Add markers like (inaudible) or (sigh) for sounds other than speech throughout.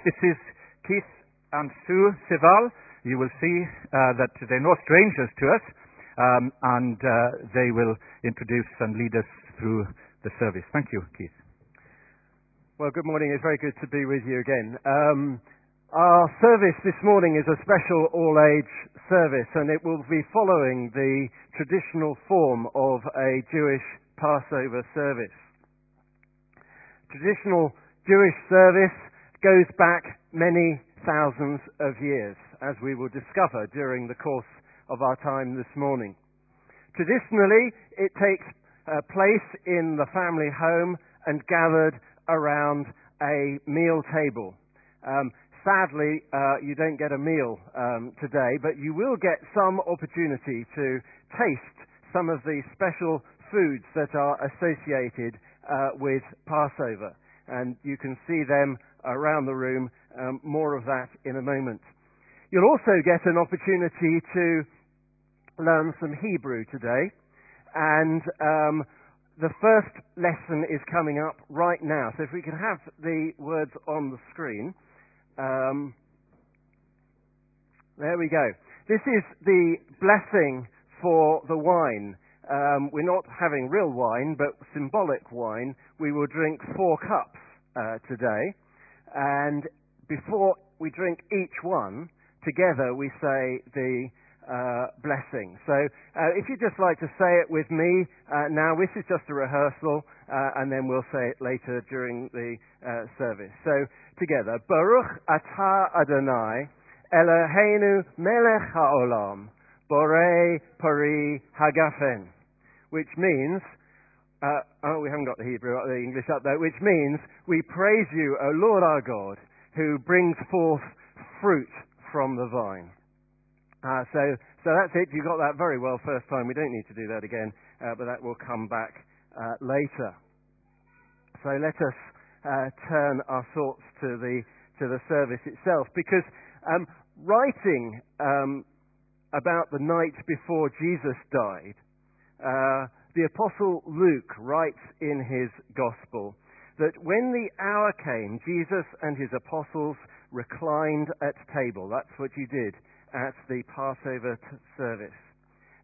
This is Keith and Sue Sival. You will see uh, that they're no strangers to us, um, and uh, they will introduce and lead us through the service. Thank you, Keith. Well, good morning. It's very good to be with you again. Um, our service this morning is a special all-age service, and it will be following the traditional form of a Jewish Passover service. Traditional Jewish service goes back many thousands of years, as we will discover during the course of our time this morning. Traditionally, it takes uh, place in the family home and gathered around a meal table. Um, sadly, uh, you don't get a meal um, today, but you will get some opportunity to taste some of the special foods that are associated uh, with Passover. And you can see them around the room. Um, more of that in a moment. You'll also get an opportunity to learn some Hebrew today. And um, the first lesson is coming up right now. So if we can have the words on the screen. Um, there we go. This is the blessing for the wine. Um, we're not having real wine, but symbolic wine. We will drink four cups uh, today. And before we drink each one, together we say the uh, blessing. So uh, if you'd just like to say it with me uh, now, this is just a rehearsal, uh, and then we'll say it later during the uh, service. So together, Baruch Atah Adonai, Eloheinu Melech HaOlam, Borei Pari Hagafen, which means uh, oh, we haven't got the Hebrew, the English up there, which means we praise you, O Lord our God, who brings forth fruit from the vine. Uh, so, so that's it. You got that very well first time. We don't need to do that again, uh, but that will come back uh, later. So let us uh, turn our thoughts to the to the service itself, because um, writing um, about the night before Jesus died uh, the Apostle Luke writes in his Gospel that when the hour came, Jesus and his apostles reclined at table. That's what you did at the Passover t- service.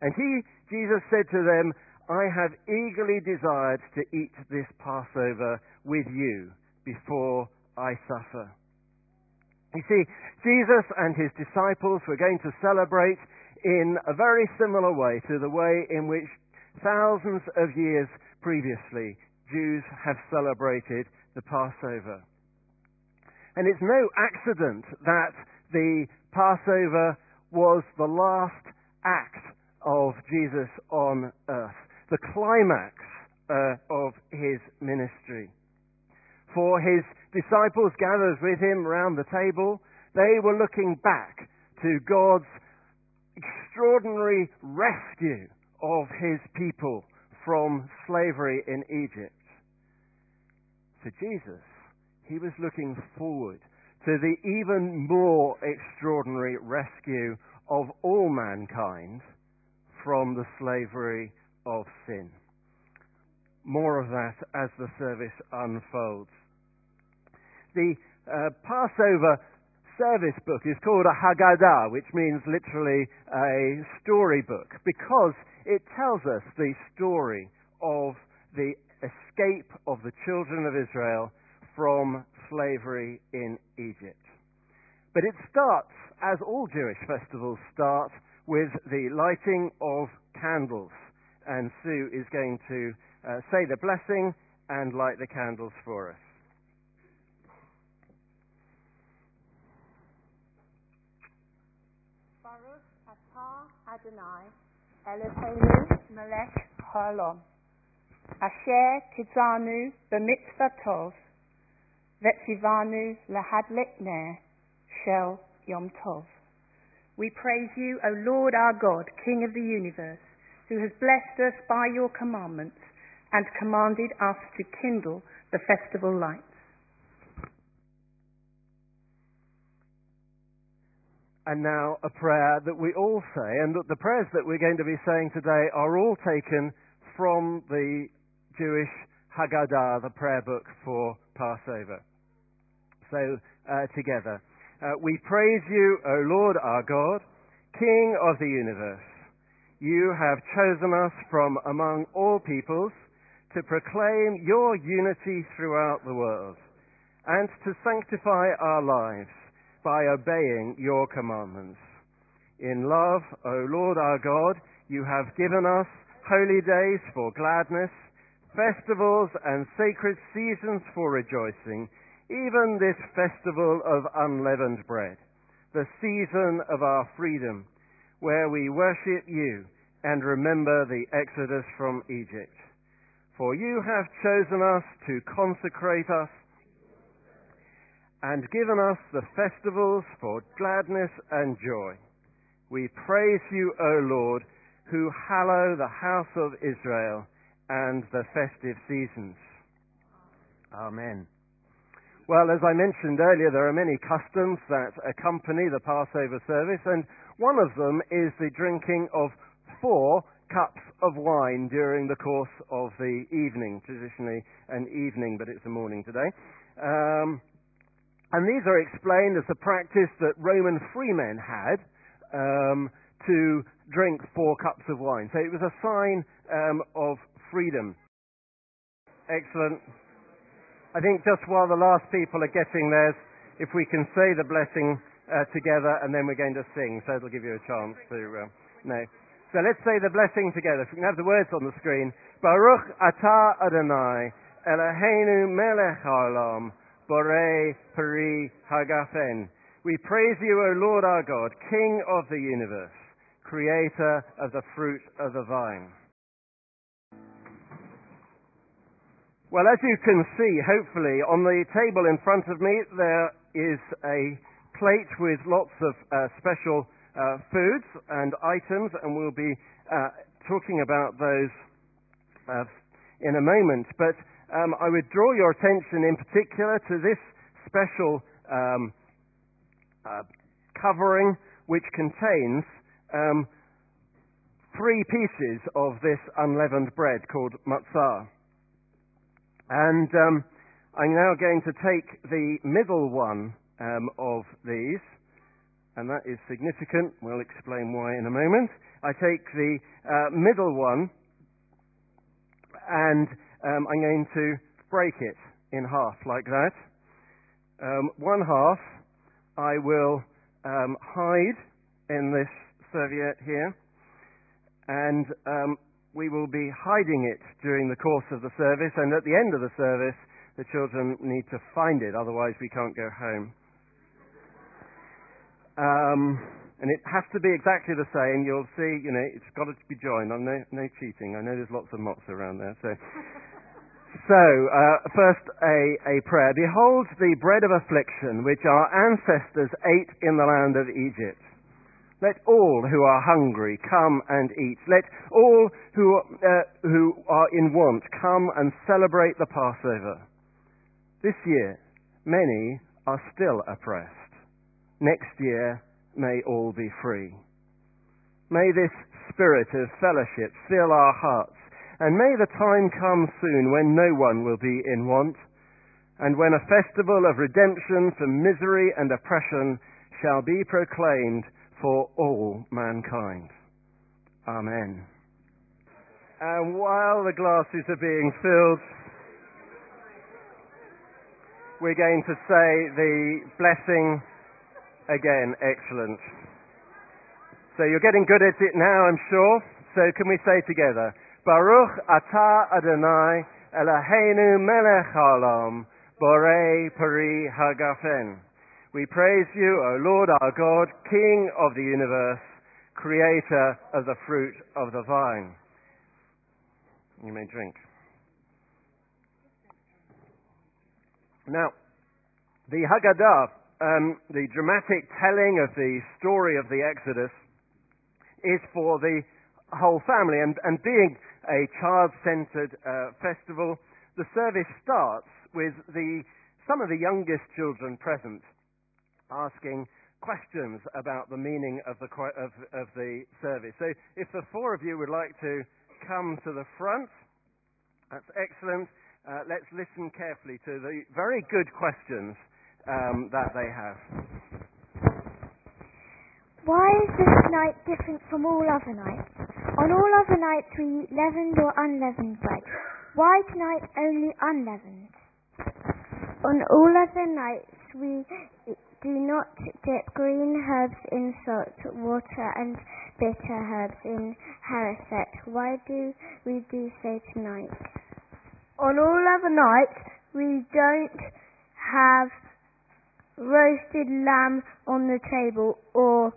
And he, Jesus said to them, I have eagerly desired to eat this Passover with you before I suffer. You see, Jesus and his disciples were going to celebrate in a very similar way to the way in which Thousands of years previously, Jews have celebrated the Passover. And it's no accident that the Passover was the last act of Jesus on earth, the climax uh, of his ministry. For his disciples gathered with him around the table, they were looking back to God's extraordinary rescue of his people from slavery in Egypt. For Jesus, he was looking forward to the even more extraordinary rescue of all mankind from the slavery of sin. More of that as the service unfolds. The uh, Passover service book is called a Haggadah, which means literally a storybook, because it tells us the story of the escape of the children of Israel from slavery in Egypt. But it starts, as all Jewish festivals start, with the lighting of candles. And Sue is going to uh, say the blessing and light the candles for us. Baruch atah Adonai Eloheinu melech haolam asher tidzanu b'mitzvah tov vetzivanu lahadlik ner shel yom tov. We praise you, O Lord our God, King of the universe, who has blessed us by your commandments and commanded us to kindle the festival lights. And now a prayer that we all say, and that the prayers that we're going to be saying today are all taken from the Jewish Haggadah, the prayer book for Passover. So uh, together. Uh, we praise you, O Lord our God, King of the universe. You have chosen us from among all peoples to proclaim your unity throughout the world and to sanctify our lives by obeying your commandments. In love, O Lord our God, you have given us holy days for gladness, festivals and sacred seasons for rejoicing, even this festival of unleavened bread, the season of our freedom, where we worship you and remember the exodus from Egypt. For you have chosen us to consecrate us and given us the festivals for gladness and joy. We praise you, O Lord, who hallow the house of Israel and the festive seasons. Amen. Well, as I mentioned earlier, there are many customs that accompany the Passover service, and one of them is the drinking of four cups of wine during the course of the evening, traditionally an evening, but it's a morning today. Um, and these are explained as a practice that Roman freemen had um, to drink four cups of wine. So it was a sign um, of freedom. Excellent. I think just while the last people are getting theirs, if we can say the blessing uh, together and then we're going to sing, so it'll give you a chance to uh, know. So let's say the blessing together. If we can have the words on the screen. Baruch atah Adonai Eloheinu melech haolam borei peri hagafen. We praise you, O Lord our God, King of the universe, creator of the fruit of the vine. Well, as you can see, hopefully, on the table in front of me, there is a plate with lots of uh, special uh, foods and items, and we'll be uh, talking about those uh, in a moment. But um, I would draw your attention in particular to this special um, uh, covering which contains um, three pieces of this unleavened bread called matzah. And um, I'm now going to take the middle one um, of these, and that is significant. We'll explain why in a moment. I take the uh, middle one, and um, I'm going to break it in half like that. Um, one half I will um, hide in this serviette here, and um, we will be hiding it during the course of the service, and at the end of the service, the children need to find it, otherwise we can't go home. Um, and it has to be exactly the same. You'll see, you know, it's got to be joined. I'm no, no cheating. I know there's lots of mots around there, so so, uh, first a, a prayer. Behold the bread of affliction which our ancestors ate in the land of Egypt. Let all who are hungry come and eat. Let all who, uh, who are in want come and celebrate the Passover. This year, many are still oppressed. Next year, may all be free. May this spirit of fellowship fill our hearts and may the time come soon when no one will be in want, and when a festival of redemption from misery and oppression shall be proclaimed for all mankind. Amen. And while the glasses are being filled, we're going to say the blessing again. Excellent. So you're getting good at it now, I'm sure. So can we say together? Baruch atah Adonai Eloheinu melech haolam borei peri hagafen. We praise you, O Lord our God, King of the universe, creator of the fruit of the vine. You may drink. Now, the Haggadah, um, the dramatic telling of the story of the Exodus, is for the whole family. And, and being a child-centered uh, festival. The service starts with the, some of the youngest children present asking questions about the meaning of the, of, of the service. So if the four of you would like to come to the front, that's excellent. Uh, let's listen carefully to the very good questions um, that they have. Why is this night different from all other nights? On all other nights we eat leavened or unleavened bread. Why tonight only unleavened? On all other nights we do not dip green herbs in salt water and bitter herbs in haroset. Why do we do so tonight? On all other nights we don't have roasted lamb on the table or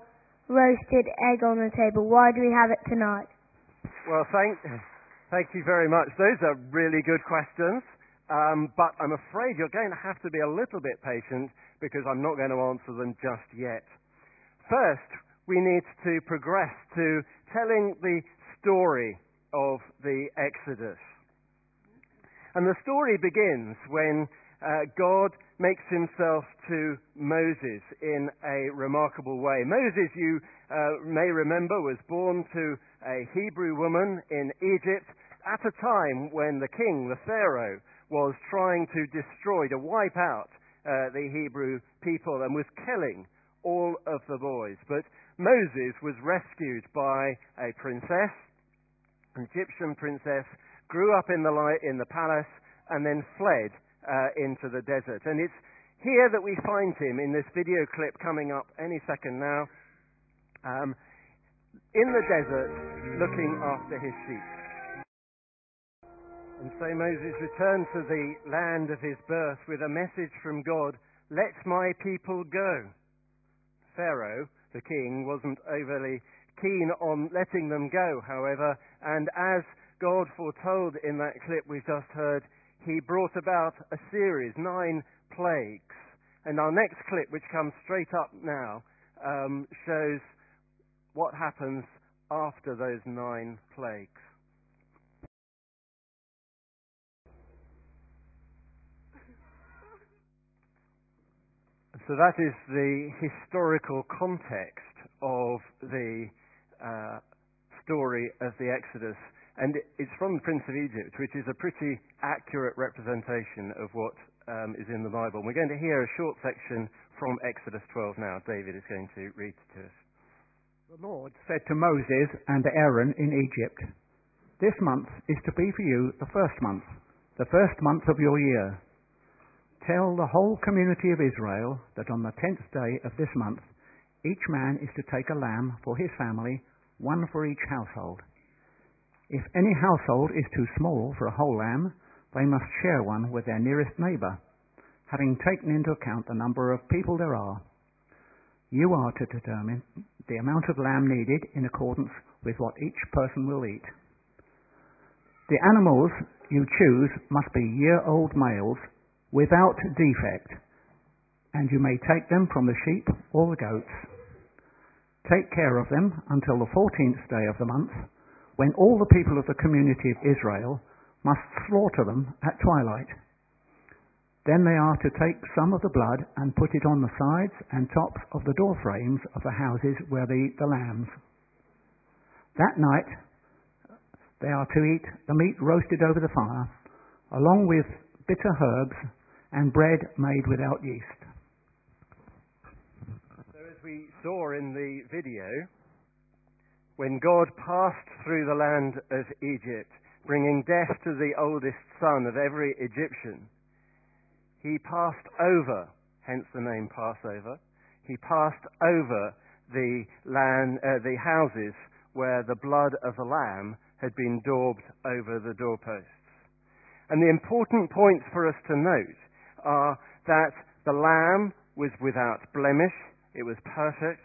roasted egg on the table. Why do we have it tonight? Well, thank, thank you very much. Those are really good questions. Um, but I'm afraid you're going to have to be a little bit patient because I'm not going to answer them just yet. First, we need to progress to telling the story of the Exodus. And the story begins when uh, God makes himself to Moses in a remarkable way. Moses, you uh, may remember, was born to a Hebrew woman in Egypt at a time when the king, the Pharaoh, was trying to destroy, to wipe out uh, the Hebrew people and was killing all of the boys. But Moses was rescued by a princess, an Egyptian princess, grew up in the, li- in the palace, and then fled uh, into the desert. And it's here that we find him in this video clip coming up any second now, um, in the desert, looking after his sheep. And so Moses returned to the land of his birth with a message from God let my people go. Pharaoh, the king, wasn't overly keen on letting them go, however, and as God foretold in that clip we've just heard, he brought about a series, nine plagues. And our next clip, which comes straight up now, um, shows what happens after those nine plagues. (laughs) So that is the historical context of the uh, story of the Exodus. And it's from the Prince of Egypt, which is a pretty accurate representation of what um, is in the Bible. And we're going to hear a short section from Exodus 12 now. David is going to read to us. The Lord said to Moses and Aaron in Egypt, This month is to be for you the first month, the first month of your year. Tell the whole community of Israel that on the tenth day of this month, each man is to take a lamb for his family, one for each household. If any household is too small for a whole lamb, they must share one with their nearest neighbor, having taken into account the number of people there are. You are to determine the amount of lamb needed in accordance with what each person will eat. The animals you choose must be year old males without defect, and you may take them from the sheep or the goats. Take care of them until the fourteenth day of the month, when all the people of the community of Israel must slaughter them at twilight. Then they are to take some of the blood and put it on the sides and tops of the door frames of the houses where they eat the lambs. That night they are to eat the meat roasted over the fire, along with bitter herbs and bread made without yeast. So, as we saw in the video, when God passed through the land of Egypt, bringing death to the oldest son of every Egyptian, he passed over, hence the name Passover, he passed over the land, uh, the houses where the blood of the lamb had been daubed over the doorposts. And the important points for us to note are that the lamb was without blemish, it was perfect,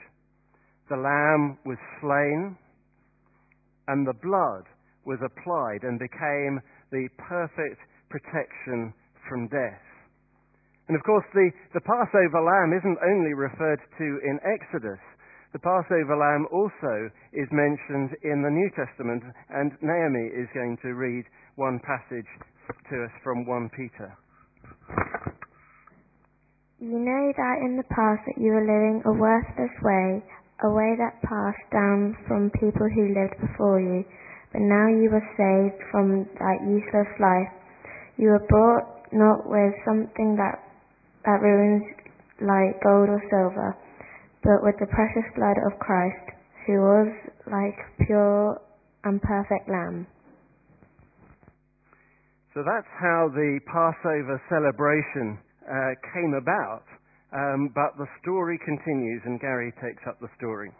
the lamb was slain, and the blood was applied and became the perfect protection from death. And of course, the, the Passover lamb isn't only referred to in Exodus. The Passover lamb also is mentioned in the New Testament, and Naomi is going to read one passage to us from 1 Peter. You know that in the past that you were living a worthless way, a way that passed down from people who lived before you, but now you were saved from that useless life. You were bought not with something that that ruins like gold or silver, but with the precious blood of Christ, who was like pure and perfect lamb. So that's how the Passover celebration uh, came about. Um, but the story continues, and Gary takes up the story.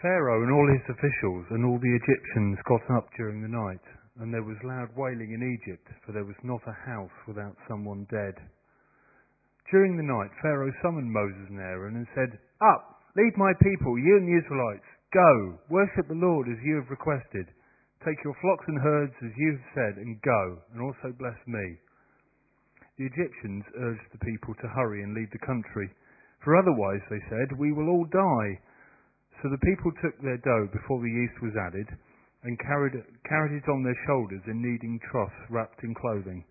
Pharaoh and all his officials and all the Egyptians got up during the night, and there was loud wailing in Egypt, for there was not a house without someone dead. During the night, Pharaoh summoned Moses and Aaron and said, Up, lead my people, you and the Israelites. Go, worship the Lord as you have requested. Take your flocks and herds as you have said, and go, and also bless me. The Egyptians urged the people to hurry and leave the country, for otherwise, they said, we will all die. So the people took their dough before the yeast was added, and carried, carried it on their shoulders in kneading troughs wrapped in clothing.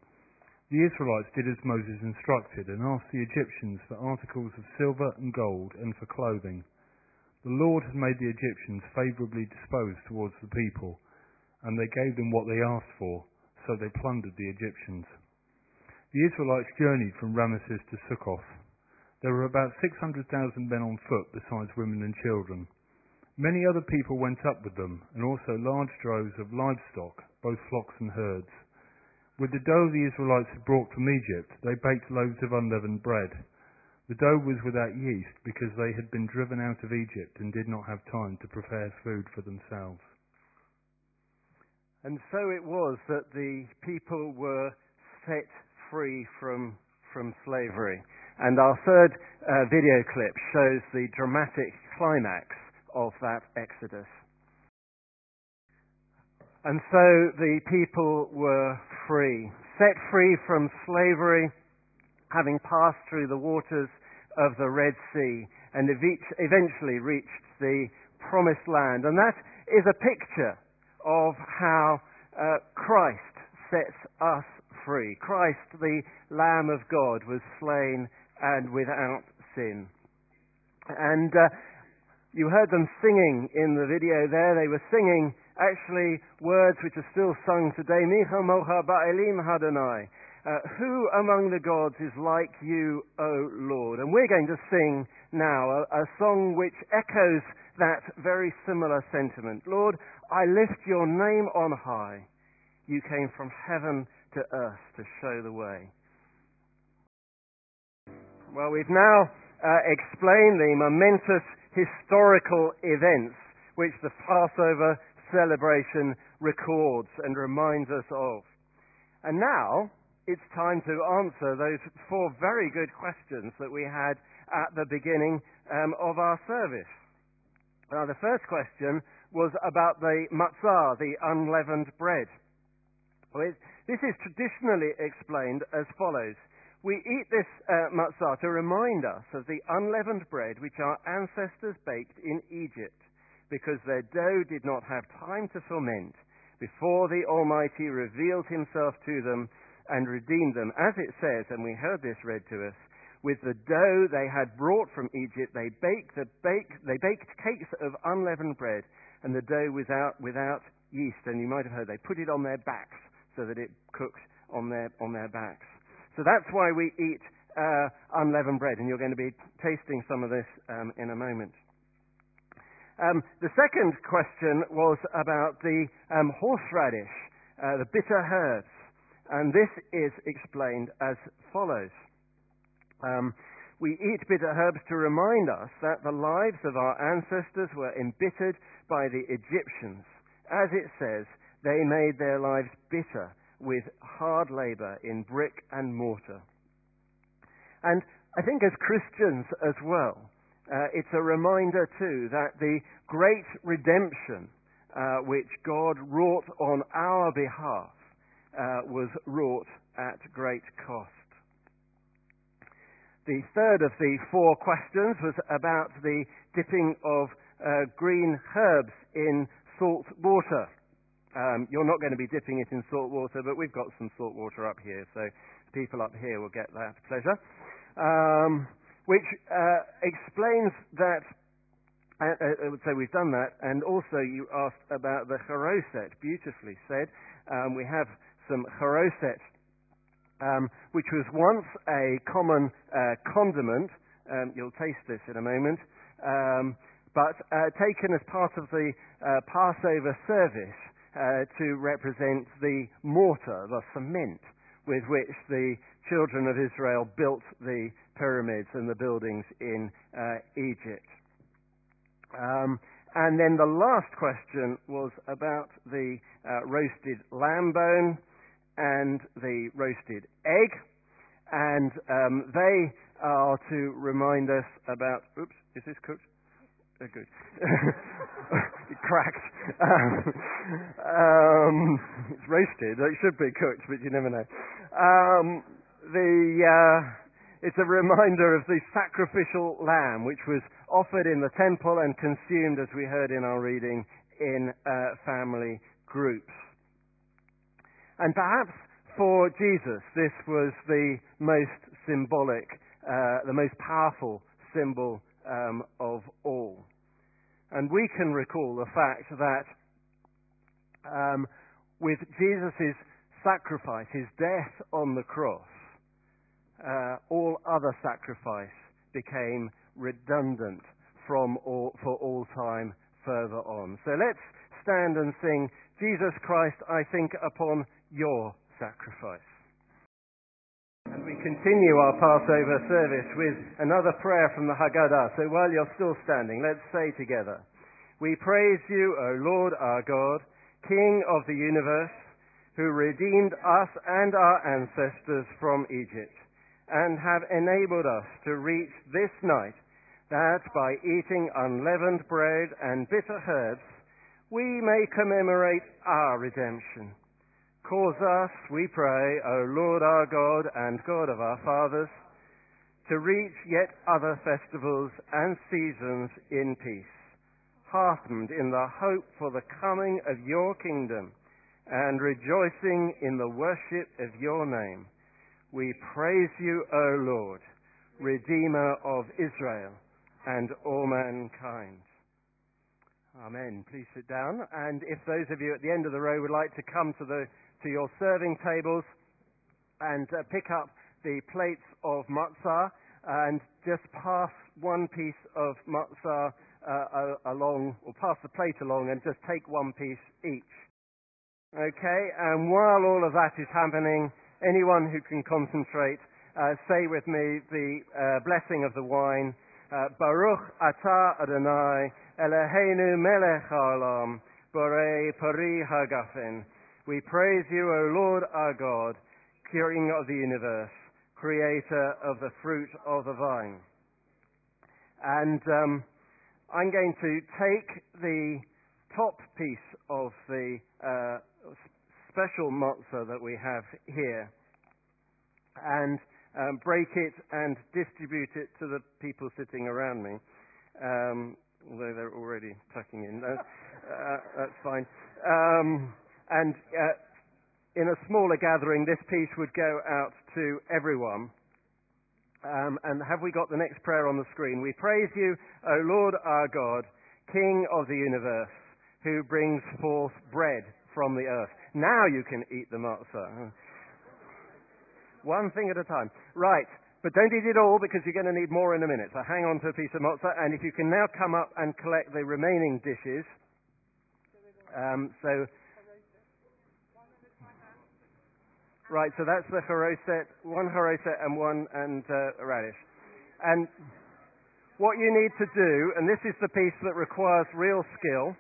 The Israelites did as Moses instructed, and asked the Egyptians for articles of silver and gold, and for clothing. The Lord had made the Egyptians favourably disposed towards the people, and they gave them what they asked for, so they plundered the Egyptians. The Israelites journeyed from Ramesses to Succoth. There were about 600,000 men on foot, besides women and children. Many other people went up with them, and also large droves of livestock, both flocks and herds. With the dough the Israelites had brought from Egypt, they baked loaves of unleavened bread. The dough was without yeast because they had been driven out of Egypt and did not have time to prepare food for themselves. And so it was that the people were set free from, from slavery. And our third uh, video clip shows the dramatic climax of that exodus. And so the people were free, set free from slavery, having passed through the waters of the Red Sea, and eventually reached the promised land. And that is a picture of how uh, Christ sets us free. Christ, the Lamb of God, was slain and without sin. And uh, you heard them singing in the video there. They were singing actually words which are still sung today. Micha ba'elim hadonai. Uh, who among the gods is like you, O Lord? And we're going to sing now a, a song which echoes that very similar sentiment. Lord, I lift your name on high. You came from heaven to earth to show the way. Well, we've now uh, explained the momentous historical events which the Passover celebration records and reminds us of. And now it's time to answer those four very good questions that we had at the beginning um, of our service. Now, the first question was about the matzah, the unleavened bread. This is traditionally explained as follows. We eat this uh, matzah to remind us of the unleavened bread which our ancestors baked in Egypt, because their dough did not have time to ferment before the Almighty revealed himself to them and redeemed them. As it says, and we heard this read to us, with the dough they had brought from Egypt, they baked, the bake, they baked cakes of unleavened bread, and the dough without yeast. And you might have heard they put it on their backs so that it cooks on their, on their backs. So that's why we eat uh, unleavened bread, and you're going to be tasting some of this um, in a moment. Um, the second question was about the um, horseradish, uh, the bitter herbs, and this is explained as follows. Um, we eat bitter herbs to remind us that the lives of our ancestors were embittered by the Egyptians. As it says, they made their lives bitter with hard labor in brick and mortar. And I think as Christians as well, uh, it's a reminder too that the great redemption uh, which God wrought on our behalf uh, was wrought at great cost. The third of the four questions was about the dipping of uh, green herbs in salt water. Um, you're not going to be dipping it in salt water, but we've got some salt water up here, so people up here will get that pleasure. Um, which uh, explains that, uh, uh, I would say we've done that, and also you asked about the charoset, beautifully said. Um, we have some charoset um, which was once a common uh, condiment. Um, you'll taste this in a moment. Um, but uh, taken as part of the uh, Passover service uh, to represent the mortar, the cement, with which the children of Israel built the pyramids and the buildings in uh, Egypt. Um, and then the last question was about the uh, roasted lamb bone and the roasted egg. And um, they are to remind us about. Oops, is this cooked? Good. (laughs) (laughs) cracked. Um, it's roasted. It should be cooked, but you never know. Um, the uh, it's a reminder of the sacrificial lamb, which was offered in the temple and consumed, as we heard in our reading, in uh, family groups. And perhaps for Jesus, this was the most symbolic, uh, the most powerful symbol um, of all. And we can recall the fact that um, with Jesus' sacrifice, his death on the cross, uh, all other sacrifice became redundant from all, for all time further on. So let's stand and sing, Jesus Christ, I think upon your sacrifice. We continue our Passover service with another prayer from the Haggadah. So while you're still standing, let's say together, We praise you, O Lord our God, King of the universe, who redeemed us and our ancestors from Egypt and have enabled us to reach this night that by eating unleavened bread and bitter herbs we may commemorate our redemption. Cause us, we pray, O Lord our God and God of our fathers, to reach yet other festivals and seasons in peace, heartened in the hope for the coming of your kingdom and rejoicing in the worship of your name we praise you, O Lord, Redeemer of Israel and all mankind. Amen. Please sit down. And if those of you at the end of the row would like to come to, the, to your serving tables and uh, pick up the plates of matzah and just pass one piece of matzah uh, along, or pass the plate along and just take one piece each. Okay, and while all of that is happening, anyone who can concentrate, uh, say with me the uh, blessing of the wine. Uh, Baruch atah Adonai Eloheinu melech haolam borei pari hagafen. We praise you, O Lord our God, King of the universe, creator of the fruit of the vine. And um, I'm going to take the top piece of the uh, special matzah that we have here and um, break it and distribute it to the people sitting around me. Um, although they're already tucking in. Uh, uh, that's fine. Um, and uh, in a smaller gathering, this piece would go out to everyone. Um, and have we got the next prayer on the screen? We praise you, O Lord our God, King of the universe, who brings forth bread from the earth. Now you can eat the matzah. One thing at a time. Right. But don't eat it all because you're going to need more in a minute. So hang on to a piece of matzah. And if you can now come up and collect the remaining dishes. Um, so. Right, so that's the haroset, one haroset and one and uh, radish. And what you need to do, and this is the piece that requires real skill,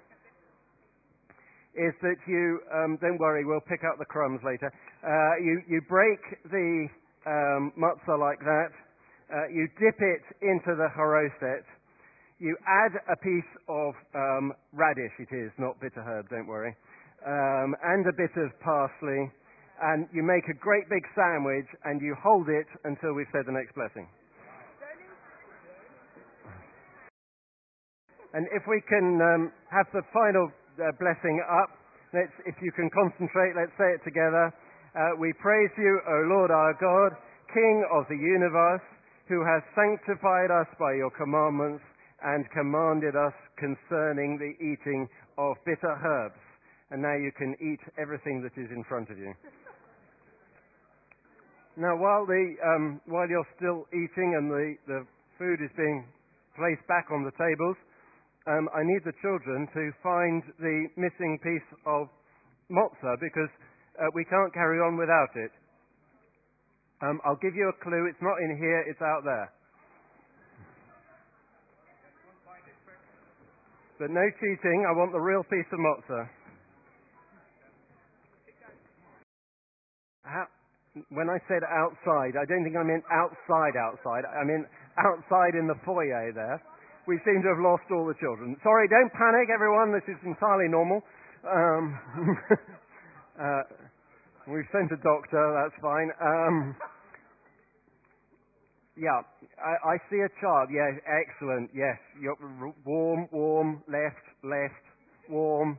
is that you, um, don't worry, we'll pick up the crumbs later. Uh, you, you break the um, matzah like that. Uh, you dip it into the haroset. You add a piece of um, radish, it is, not bitter herb, don't worry, um, and a bit of parsley. And you make a great big sandwich and you hold it until we've said the next blessing. And if we can um, have the final uh, blessing up. Let's, if you can concentrate, let's say it together. Uh, we praise you, O Lord our God, King of the universe, who has sanctified us by your commandments and commanded us concerning the eating of bitter herbs. And now you can eat everything that is in front of you. Now, while, the, um, while you're still eating and the, the food is being placed back on the tables, um, I need the children to find the missing piece of matzah because uh, we can't carry on without it. Um, I'll give you a clue. It's not in here, it's out there. But no cheating. I want the real piece of matzah. How, when I said outside, I don't think I meant outside, outside. I mean outside in the foyer there. We seem to have lost all the children. Sorry, don't panic, everyone. This is entirely normal. Um, (laughs) uh, we've sent a doctor. That's fine. Um, yeah, I, I, see a child. Yes, excellent. Yes, You're warm, warm, left, left, warm,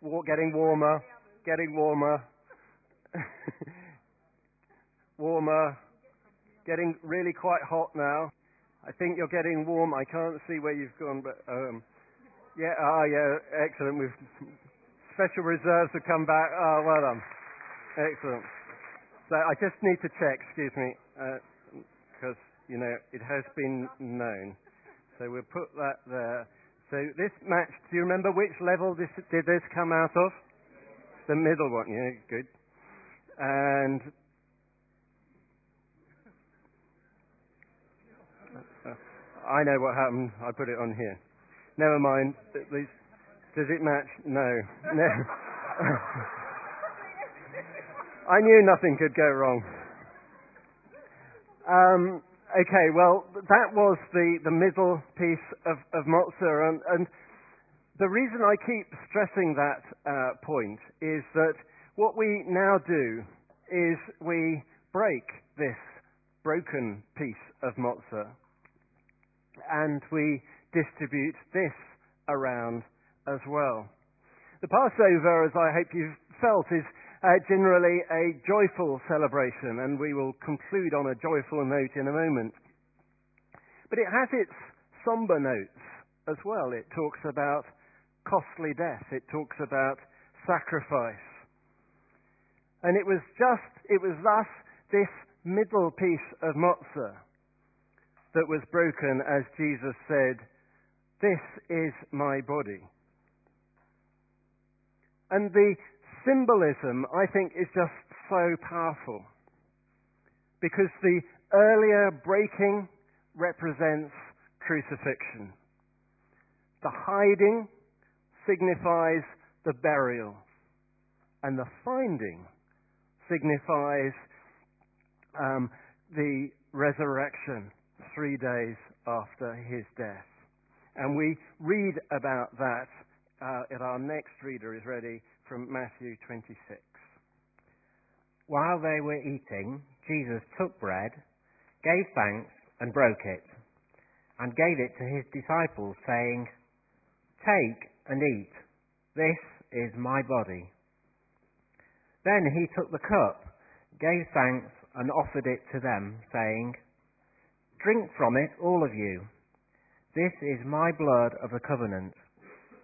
war, getting warmer, getting warmer. (laughs) warmer, getting really quite hot now. I think you're getting warm. I can't see where you've gone, but um, yeah, ah, yeah, excellent. We've special reserves have come back. Ah, well done, excellent. So I just need to check. Excuse me, because uh, you know it has been known. So we'll put that there. So this match, do you remember which level this, did this come out of? The middle one, yeah, good. And I know what happened. I put it on here. Never mind. Does it match? No. (laughs) No. (laughs) I knew nothing could go wrong. Um, okay, well, that was the, the middle piece of, of matzah, and, and the reason I keep stressing that uh, point is that what we now do is we break this broken piece of matzah and we distribute this around as well. The Passover, as I hope you've felt, is uh, generally a joyful celebration, and we will conclude on a joyful note in a moment. But it has its somber notes as well. It talks about costly death, it talks about sacrifice. And it was just, it was thus this middle piece of matzah that was broken as Jesus said, This is my body. And the symbolism, I think, is just so powerful. Because the earlier breaking represents crucifixion. The hiding signifies the burial. And the finding signifies um, the resurrection three days after his death. And we read about that uh, at our next reader is ready from Matthew 26. While they were eating, Jesus took bread, gave thanks, and broke it, and gave it to his disciples, saying, Take and eat. This is my body. Then he took the cup, gave thanks, and offered it to them, saying, Drink from it, all of you. This is my blood of the covenant,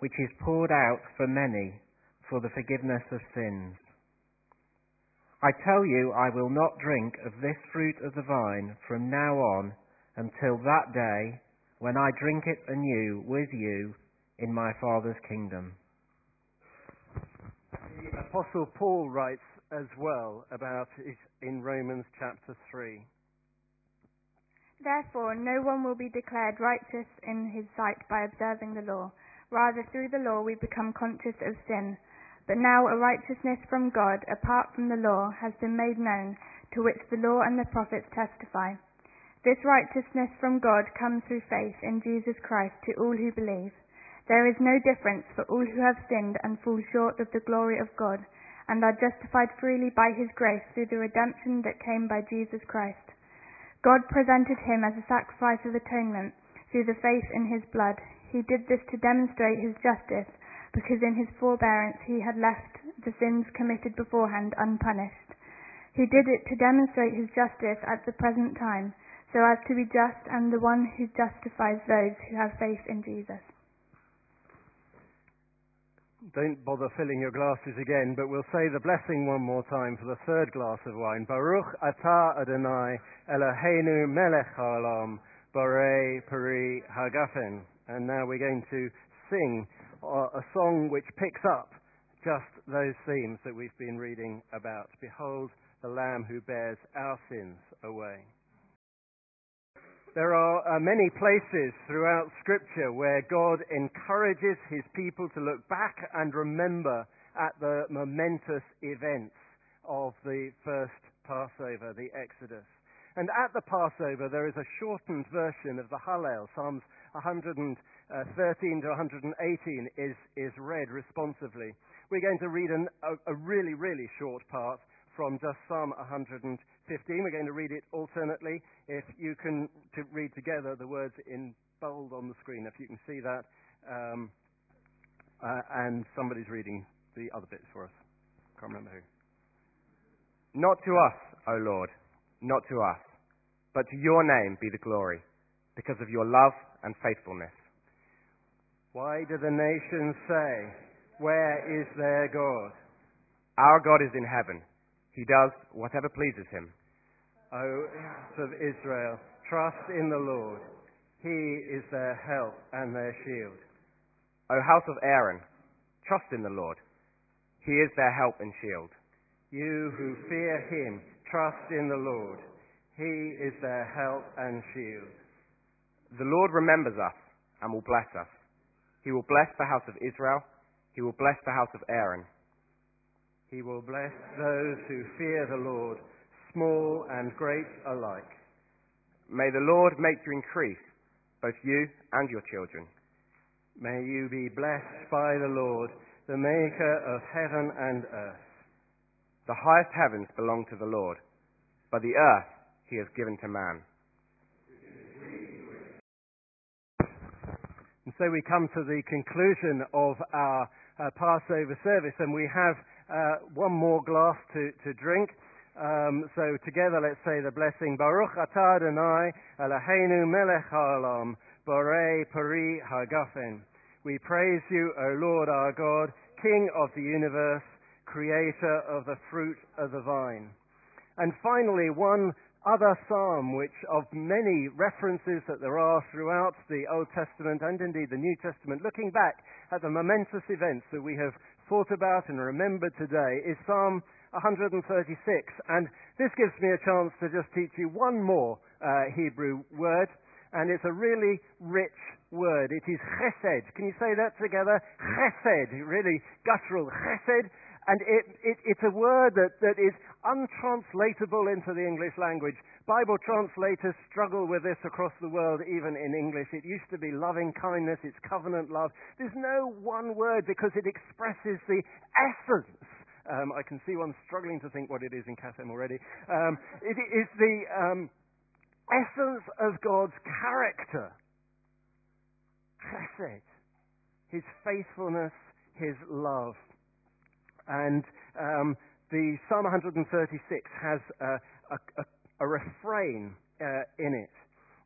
which is poured out for many for the forgiveness of sins. I tell you, I will not drink of this fruit of the vine from now on until that day when I drink it anew with you in my Father's kingdom. The Apostle Paul writes as well about it in Romans chapter 3. Therefore, no one will be declared righteous in his sight by observing the law. Rather, through the law we become conscious of sin. But now a righteousness from God, apart from the law, has been made known, to which the law and the prophets testify. This righteousness from God comes through faith in Jesus Christ to all who believe. There is no difference, for all who have sinned and fall short of the glory of God, and are justified freely by his grace through the redemption that came by Jesus Christ. God presented him as a sacrifice of atonement through the faith in his blood. He did this to demonstrate his justice, because in his forbearance he had left the sins committed beforehand unpunished. He did it to demonstrate his justice at the present time, so as to be just and the one who justifies those who have faith in Jesus. Don't bother filling your glasses again, but we'll say the blessing one more time for the third glass of wine. Baruch atah Adonai Eloheinu melech haolam borei peri hagafen. And now we're going to sing a song which picks up just those themes that we've been reading about. Behold the Lamb who bears our sins away. There are uh, many places throughout Scripture where God encourages his people to look back and remember at the momentous events of the first Passover, the Exodus. And at the Passover, there is a shortened version of the Hallel. Psalms 113 to 118 is, is read responsively. We're going to read an, a, a really, really short part from just Psalm 115. We're going to read it alternately. If you can to read together the words in bold on the screen, if you can see that. Um, uh, and somebody's reading the other bits for us. Can't remember who. Not to us, O Lord, not to us, but to your name be the glory, because of your love and faithfulness. Why do the nations say, Where is their God? Our God is in heaven. He does whatever pleases him. O house of Israel, trust in the Lord. He is their help and their shield. O house of Aaron, trust in the Lord. He is their help and shield. You who fear him, trust in the Lord. He is their help and shield. The Lord remembers us and will bless us. He will bless the house of Israel. He will bless the house of Aaron. He will bless those who fear the Lord, small and great alike. May the Lord make you increase, both you and your children. May you be blessed by the Lord, the maker of heaven and earth. The highest heavens belong to the Lord, but the earth he has given to man. And so we come to the conclusion of our uh, Passover service, and we have one more glass to, to drink. Um, so together let's say the blessing. Baruch atah Adonai Eloheinu melech haolam borei peri hagafen. We praise you, O Lord our God, King of the universe, creator of the fruit of the vine. And finally, one other psalm, which of many references that there are throughout the Old Testament and indeed the New Testament, looking back at the momentous events that we have thought about and remembered today, is Psalm 136. And this gives me a chance to just teach you one more uh, Hebrew word, and it's a really rich word. It is chesed. Can you say that together? Chesed, really guttural. Chesed and it, it, it's a word that, that is untranslatable into the English language. Bible translators struggle with this across the world, even in English. It used to be loving kindness, it's covenant love. There's no one word because it expresses the essence. Um, I can see one struggling to think what it is in Kassem already. Um, it is the um, essence of God's character. Chesed. His faithfulness, His love. And um, the Psalm 136 has a, a, a refrain uh, in it.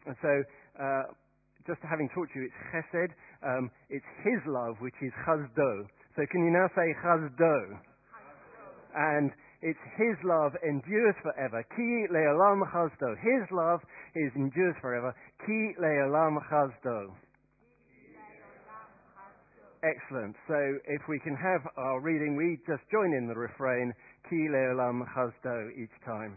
And so, uh, just having taught you, it's chesed, um, it's his love, which is chazdo. So can you now say chazdo? And it's his love endures forever. Ki le'olam chazdo. His love is endures forever. Ki le'olam chazdo. Excellent. So if we can have our reading, we just join in the refrain, Ki leolam chazdo each time.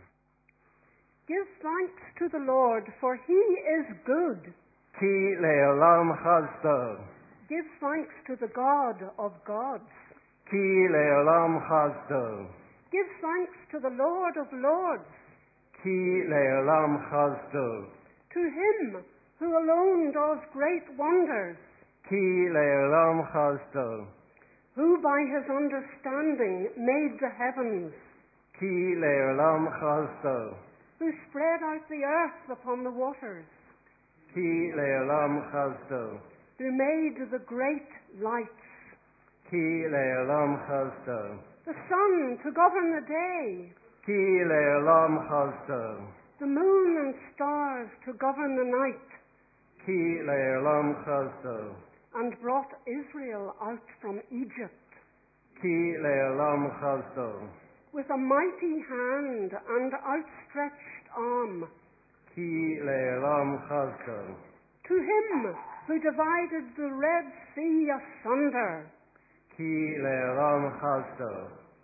Give thanks to the Lord, for he is good. Ki leolam chazdo. Give thanks to the God of gods. Ki leolam chazdo. Give thanks to the Lord of lords. Ki leolam chazdo. To him who alone does great wonders Ki le'olam chazdo. Who by his understanding made the heavens. Ki le'olam chazdo. Who spread out the earth upon the waters. Ki le'olam chazdo. Who made the great lights. Ki le'olam chazdo. The sun to govern the day. Ki le'olam chazdo. The moon and stars to govern the night. Ki le'olam chazdo and brought Israel out from Egypt. With a mighty hand and outstretched arm. To him who divided the Red Sea asunder.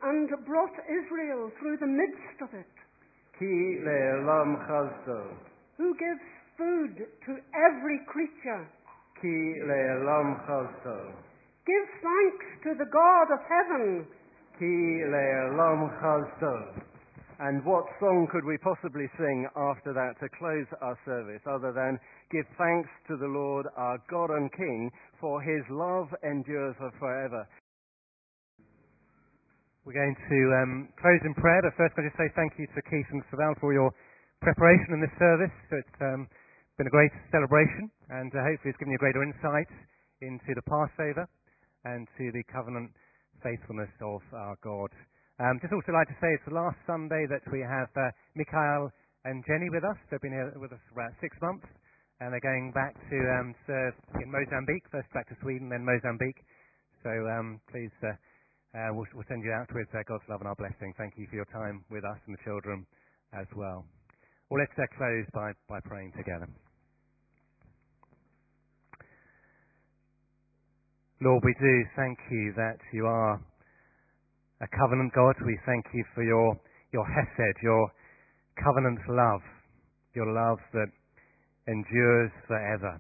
And brought Israel through the midst of it. Who gives food to every creature. Ki le'olam chazdo. Give thanks to the God of heaven. Ki le'olam chazdo. And what song could we possibly sing after that to close our service other than give thanks to the Lord our God and King for his love endures forever. We're going to um, close in prayer, but first I'll just say thank you to Keith and Saval for your preparation in this service. It's um, been a great celebration, and uh, hopefully it's given you greater insight into the Passover and to the covenant faithfulness of our God. Um, just also like to say it's the last Sunday that we have uh, Mikhail and Jenny with us. They've been here with us for about six months, and they're going back to um, serve in Mozambique, first back to Sweden, then Mozambique. So um, please, uh, uh, we'll, we'll, send you out with uh, God's love and our blessing. Thank you for your time with us and the children as well. Well, let's uh, close by, by praying together. Lord, we do thank you that you are a covenant God. We thank you for your, your hesed, your covenant love, your love that endures forever.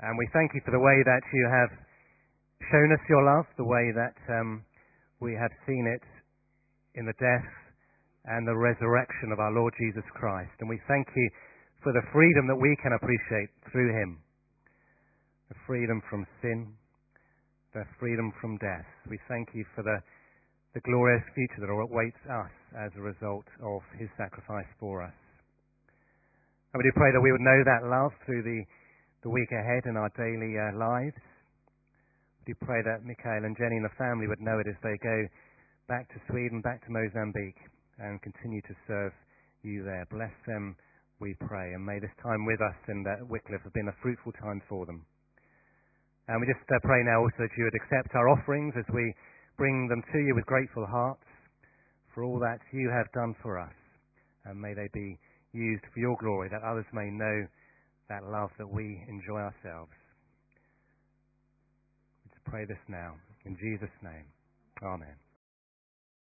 And we thank you for the way that you have shown us your love, the way that um, we have seen it in the death and the resurrection of our Lord Jesus Christ. And we thank you for the freedom that we can appreciate through him the freedom from sin, the freedom from death. We thank you for the, the glorious future that awaits us as a result of his sacrifice for us. And we do pray that we would know that love through the, the week ahead in our daily uh, lives. We do pray that Mikhail and Jenny and the family would know it as they go back to Sweden, back to Mozambique, and continue to serve you there. Bless them, we pray, and may this time with us in Wycliffe have been a fruitful time for them. And we just uh, pray now also that you would accept our offerings as we bring them to you with grateful hearts for all that you have done for us. And may they be used for your glory, that others may know that love that we enjoy ourselves. Let's pray this now. In Jesus' name. Amen.